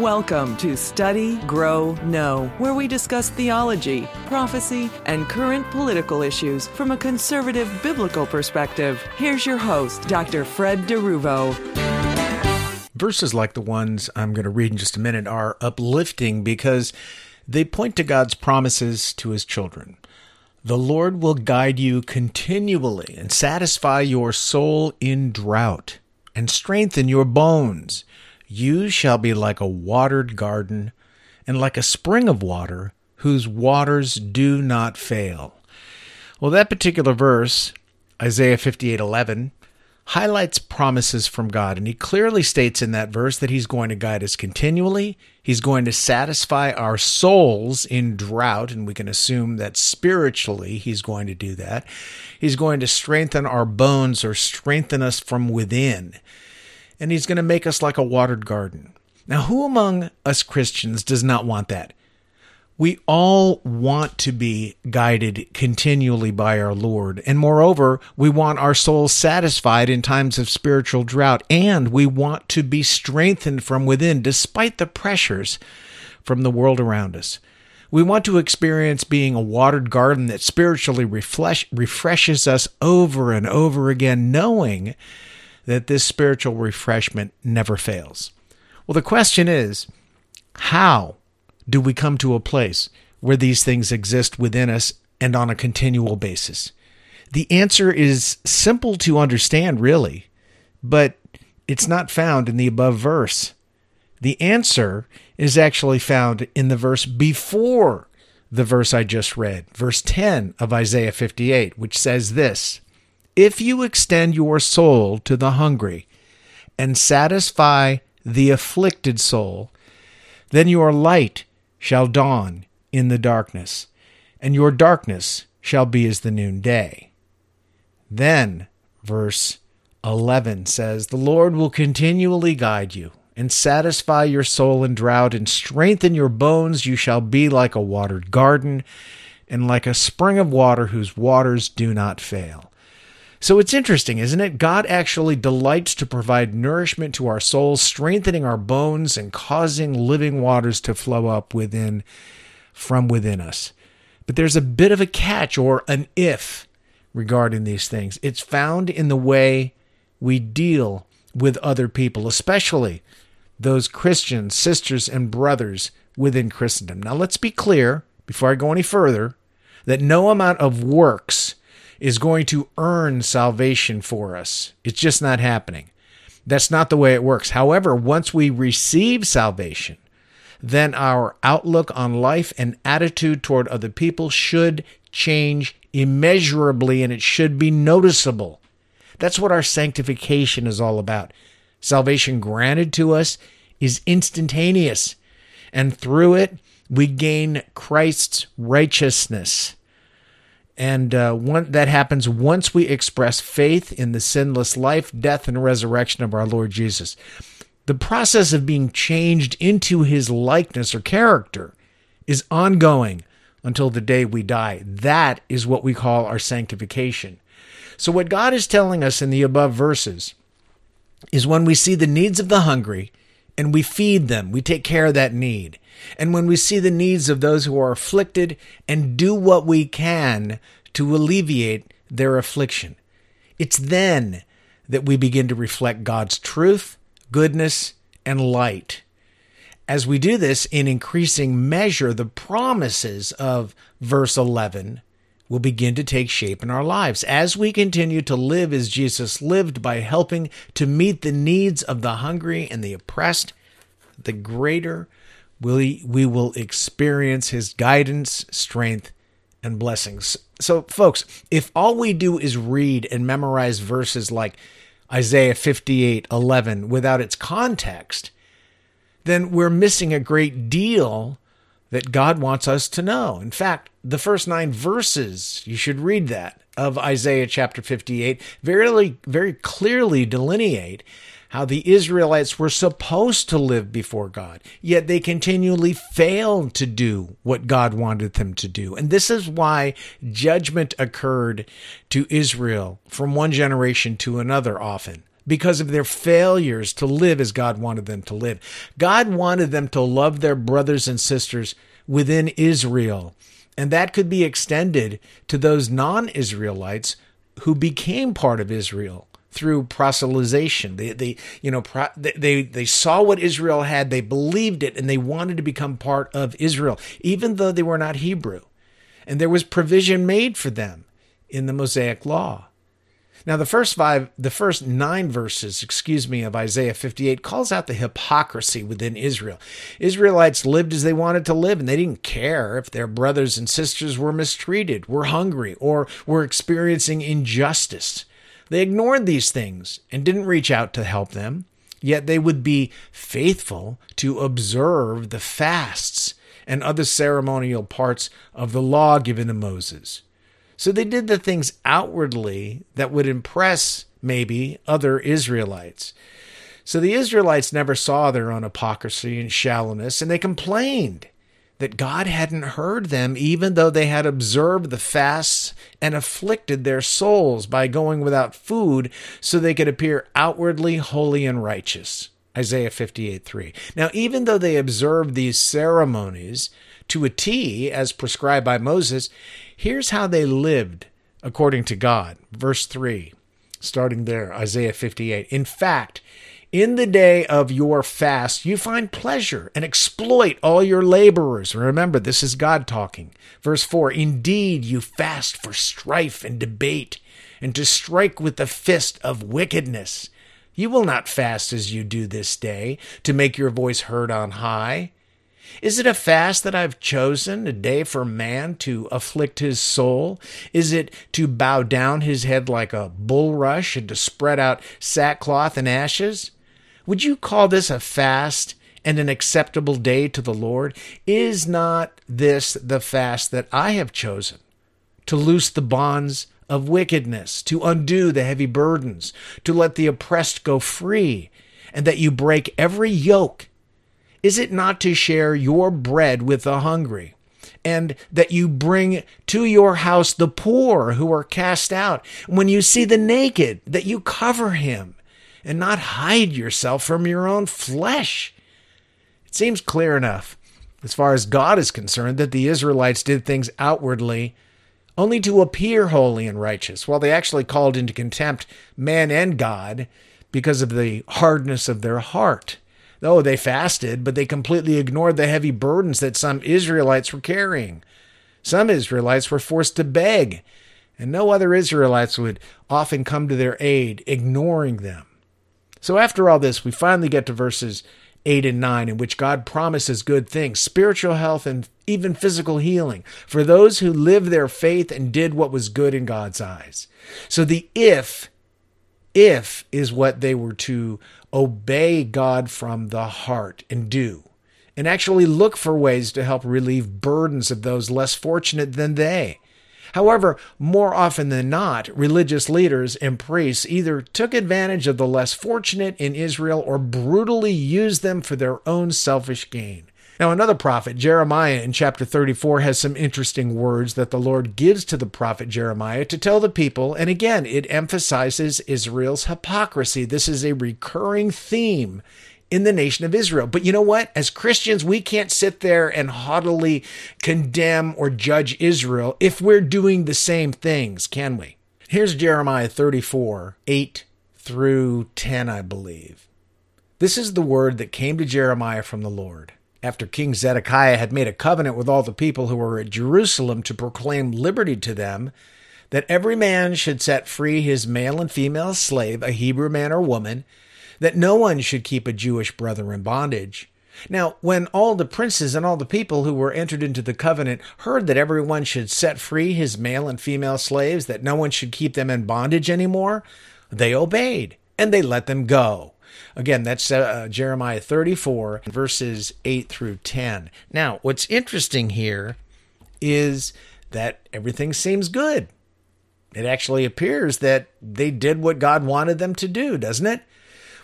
Welcome to Study, Grow, Know, where we discuss theology, prophecy, and current political issues from a conservative biblical perspective. Here's your host, Dr. Fred DeRuvo. Verses like the ones I'm going to read in just a minute are uplifting because they point to God's promises to his children. The Lord will guide you continually and satisfy your soul in drought and strengthen your bones. You shall be like a watered garden and like a spring of water whose waters do not fail. Well, that particular verse, Isaiah 58:11, highlights promises from God, and he clearly states in that verse that he's going to guide us continually. He's going to satisfy our souls in drought, and we can assume that spiritually he's going to do that. He's going to strengthen our bones or strengthen us from within and he's going to make us like a watered garden. Now, who among us Christians does not want that? We all want to be guided continually by our Lord. And moreover, we want our souls satisfied in times of spiritual drought. And we want to be strengthened from within despite the pressures from the world around us. We want to experience being a watered garden that spiritually refresh, refreshes us over and over again, knowing that this spiritual refreshment never fails. Well, the question is how do we come to a place where these things exist within us and on a continual basis? The answer is simple to understand, really, but it's not found in the above verse. The answer is actually found in the verse before the verse I just read, verse 10 of Isaiah 58, which says this if you extend your soul to the hungry and satisfy the afflicted soul, then your light shall dawn in the darkness, and your darkness shall be as the noonday. Then, verse 11 says, The Lord will continually guide you and satisfy your soul in drought and strengthen your bones. You shall be like a watered garden and like a spring of water whose waters do not fail. So it's interesting, isn't it? God actually delights to provide nourishment to our souls, strengthening our bones and causing living waters to flow up within from within us. But there's a bit of a catch or an if regarding these things. It's found in the way we deal with other people, especially those Christians, sisters, and brothers within Christendom. Now, let's be clear before I go any further that no amount of works is going to earn salvation for us. It's just not happening. That's not the way it works. However, once we receive salvation, then our outlook on life and attitude toward other people should change immeasurably and it should be noticeable. That's what our sanctification is all about. Salvation granted to us is instantaneous, and through it, we gain Christ's righteousness. And uh, one, that happens once we express faith in the sinless life, death, and resurrection of our Lord Jesus. The process of being changed into his likeness or character is ongoing until the day we die. That is what we call our sanctification. So, what God is telling us in the above verses is when we see the needs of the hungry and we feed them, we take care of that need. And when we see the needs of those who are afflicted and do what we can to alleviate their affliction, it's then that we begin to reflect God's truth, goodness, and light. As we do this in increasing measure, the promises of verse 11 will begin to take shape in our lives as we continue to live as Jesus lived by helping to meet the needs of the hungry and the oppressed. The greater we, we will experience his guidance, strength, and blessings. So, folks, if all we do is read and memorize verses like Isaiah 58 11 without its context, then we're missing a great deal that God wants us to know. In fact, the first nine verses, you should read that, of Isaiah chapter 58 very, very clearly delineate how the Israelites were supposed to live before God, yet they continually failed to do what God wanted them to do. And this is why judgment occurred to Israel from one generation to another often. Because of their failures to live as God wanted them to live. God wanted them to love their brothers and sisters within Israel. And that could be extended to those non Israelites who became part of Israel through proselytization. They, they, you know, pro, they, they saw what Israel had, they believed it, and they wanted to become part of Israel, even though they were not Hebrew. And there was provision made for them in the Mosaic Law. Now, the first five, the first nine verses, excuse me, of Isaiah 58 calls out the hypocrisy within Israel. Israelites lived as they wanted to live, and they didn't care if their brothers and sisters were mistreated, were hungry, or were experiencing injustice. They ignored these things and didn't reach out to help them, yet they would be faithful to observe the fasts and other ceremonial parts of the law given to Moses. So they did the things outwardly that would impress maybe other Israelites. So the Israelites never saw their own hypocrisy and shallowness, and they complained that God hadn't heard them, even though they had observed the fasts and afflicted their souls by going without food so they could appear outwardly holy and righteous. Isaiah 58 3. Now, even though they observed these ceremonies to a T as prescribed by Moses, here's how they lived according to God. Verse 3, starting there, Isaiah 58. In fact, in the day of your fast, you find pleasure and exploit all your laborers. Remember, this is God talking. Verse 4 Indeed, you fast for strife and debate, and to strike with the fist of wickedness. You will not fast as you do this day, to make your voice heard on high. Is it a fast that I've chosen, a day for man to afflict his soul? Is it to bow down his head like a bulrush and to spread out sackcloth and ashes? Would you call this a fast and an acceptable day to the Lord? Is not this the fast that I have chosen? To loose the bonds of wickedness, to undo the heavy burdens, to let the oppressed go free, and that you break every yoke? Is it not to share your bread with the hungry? and that you bring to your house the poor who are cast out. When you see the naked, that you cover him, and not hide yourself from your own flesh. It seems clear enough, as far as God is concerned, that the Israelites did things outwardly only to appear holy and righteous, while they actually called into contempt man and God because of the hardness of their heart. Oh, they fasted, but they completely ignored the heavy burdens that some Israelites were carrying. Some Israelites were forced to beg, and no other Israelites would often come to their aid, ignoring them. So, after all this, we finally get to verses 8 and 9, in which God promises good things, spiritual health, and even physical healing for those who lived their faith and did what was good in God's eyes. So, the if, if is what they were to obey God from the heart and do, and actually look for ways to help relieve burdens of those less fortunate than they. However, more often than not, religious leaders and priests either took advantage of the less fortunate in Israel or brutally used them for their own selfish gain. Now, another prophet, Jeremiah, in chapter 34, has some interesting words that the Lord gives to the prophet Jeremiah to tell the people. And again, it emphasizes Israel's hypocrisy. This is a recurring theme in the nation of Israel. But you know what? As Christians, we can't sit there and haughtily condemn or judge Israel if we're doing the same things, can we? Here's Jeremiah 34 8 through 10, I believe. This is the word that came to Jeremiah from the Lord. After King Zedekiah had made a covenant with all the people who were at Jerusalem to proclaim liberty to them, that every man should set free his male and female slave, a Hebrew man or woman, that no one should keep a Jewish brother in bondage. Now, when all the princes and all the people who were entered into the covenant heard that everyone should set free his male and female slaves, that no one should keep them in bondage anymore, they obeyed and they let them go. Again, that's uh, Jeremiah 34, verses 8 through 10. Now, what's interesting here is that everything seems good. It actually appears that they did what God wanted them to do, doesn't it?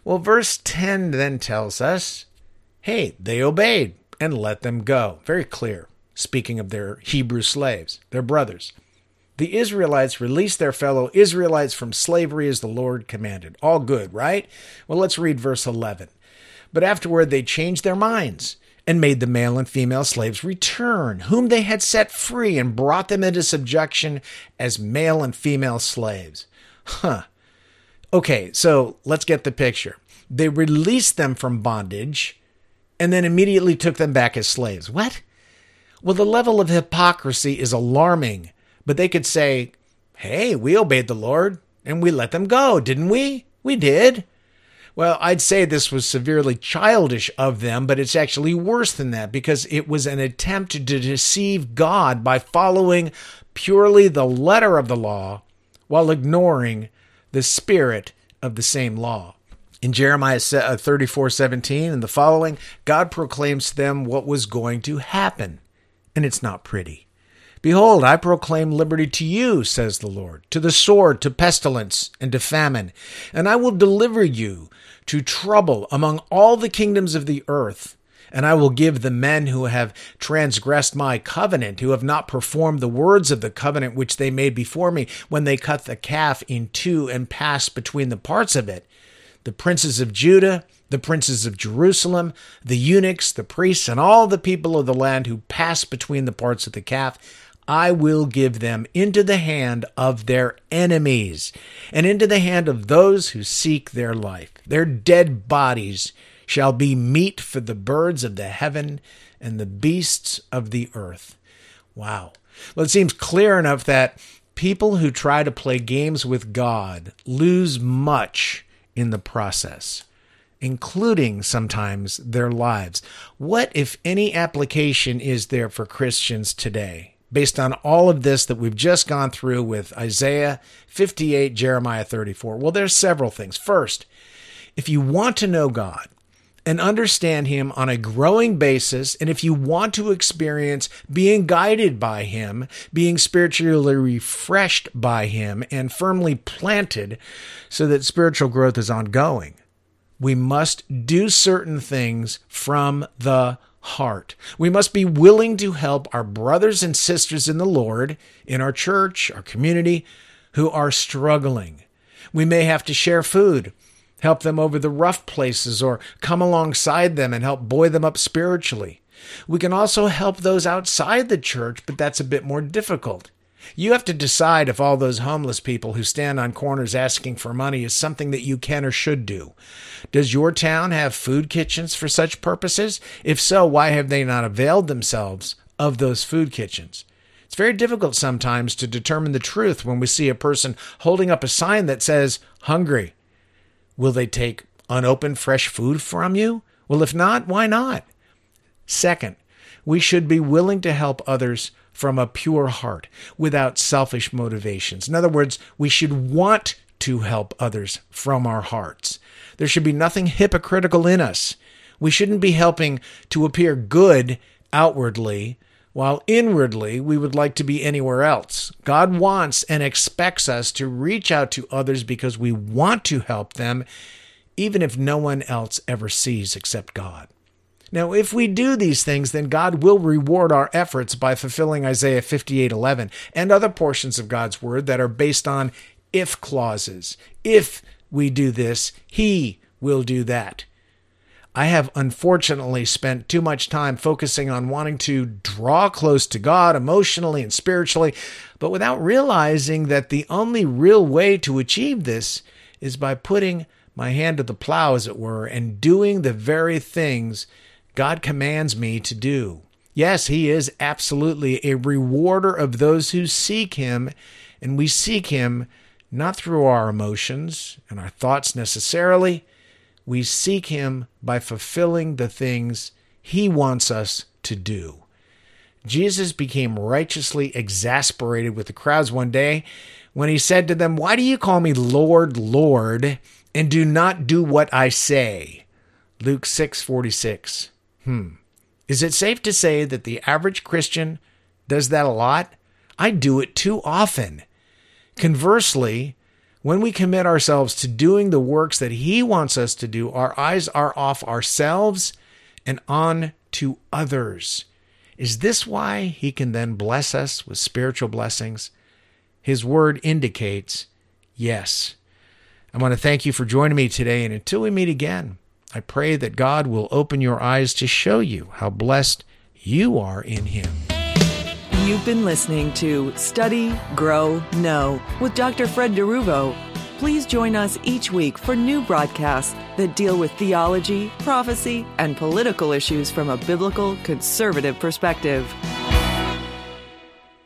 Well, verse 10 then tells us hey, they obeyed and let them go. Very clear, speaking of their Hebrew slaves, their brothers. The Israelites released their fellow Israelites from slavery as the Lord commanded. All good, right? Well, let's read verse 11. But afterward they changed their minds and made the male and female slaves return, whom they had set free, and brought them into subjection as male and female slaves. Huh. Okay, so let's get the picture. They released them from bondage and then immediately took them back as slaves. What? Well, the level of hypocrisy is alarming, but they could say, hey, we obeyed the Lord and we let them go, didn't we? We did. Well, I'd say this was severely childish of them, but it's actually worse than that because it was an attempt to deceive God by following purely the letter of the law while ignoring the spirit of the same law. In Jeremiah uh, 34 17 and the following, God proclaims to them what was going to happen, and it's not pretty. Behold, I proclaim liberty to you, says the Lord, to the sword, to pestilence, and to famine, and I will deliver you to trouble among all the kingdoms of the earth. And I will give the men who have transgressed my covenant, who have not performed the words of the covenant which they made before me, when they cut the calf in two and passed between the parts of it, the princes of Judah, the princes of Jerusalem, the eunuchs, the priests, and all the people of the land who passed between the parts of the calf, I will give them into the hand of their enemies and into the hand of those who seek their life. Their dead bodies shall be meat for the birds of the heaven and the beasts of the earth. Wow. Well, it seems clear enough that people who try to play games with God lose much in the process, including sometimes their lives. What, if any, application is there for Christians today? Based on all of this that we've just gone through with Isaiah 58, Jeremiah 34? Well, there's several things. First, if you want to know God and understand Him on a growing basis, and if you want to experience being guided by Him, being spiritually refreshed by Him, and firmly planted so that spiritual growth is ongoing, we must do certain things from the heart. We must be willing to help our brothers and sisters in the Lord, in our church, our community, who are struggling. We may have to share food, help them over the rough places, or come alongside them and help buoy them up spiritually. We can also help those outside the church, but that's a bit more difficult. You have to decide if all those homeless people who stand on corners asking for money is something that you can or should do. Does your town have food kitchens for such purposes? If so, why have they not availed themselves of those food kitchens? It's very difficult sometimes to determine the truth when we see a person holding up a sign that says, hungry. Will they take unopened fresh food from you? Well, if not, why not? Second, we should be willing to help others from a pure heart without selfish motivations. In other words, we should want to help others from our hearts. There should be nothing hypocritical in us. We shouldn't be helping to appear good outwardly while inwardly we would like to be anywhere else. God wants and expects us to reach out to others because we want to help them, even if no one else ever sees except God. Now, if we do these things, then God will reward our efforts by fulfilling Isaiah 58:11 and other portions of God's word that are based on if clauses. If we do this, he will do that. I have unfortunately spent too much time focusing on wanting to draw close to God emotionally and spiritually, but without realizing that the only real way to achieve this is by putting my hand to the plow, as it were, and doing the very things God commands me to do. Yes, He is absolutely a rewarder of those who seek Him, and we seek Him not through our emotions and our thoughts necessarily. We seek Him by fulfilling the things He wants us to do. Jesus became righteously exasperated with the crowds one day when he said to them, Why do you call me Lord, Lord, and do not do what I say? Luke 6 46. Hmm. Is it safe to say that the average Christian does that a lot? I do it too often. Conversely, when we commit ourselves to doing the works that He wants us to do, our eyes are off ourselves and on to others. Is this why He can then bless us with spiritual blessings? His word indicates yes. I want to thank you for joining me today, and until we meet again, I pray that God will open your eyes to show you how blessed you are in Him. You've been listening to Study, Grow, Know with Dr. Fred DeRuvo. Please join us each week for new broadcasts that deal with theology, prophecy, and political issues from a biblical conservative perspective.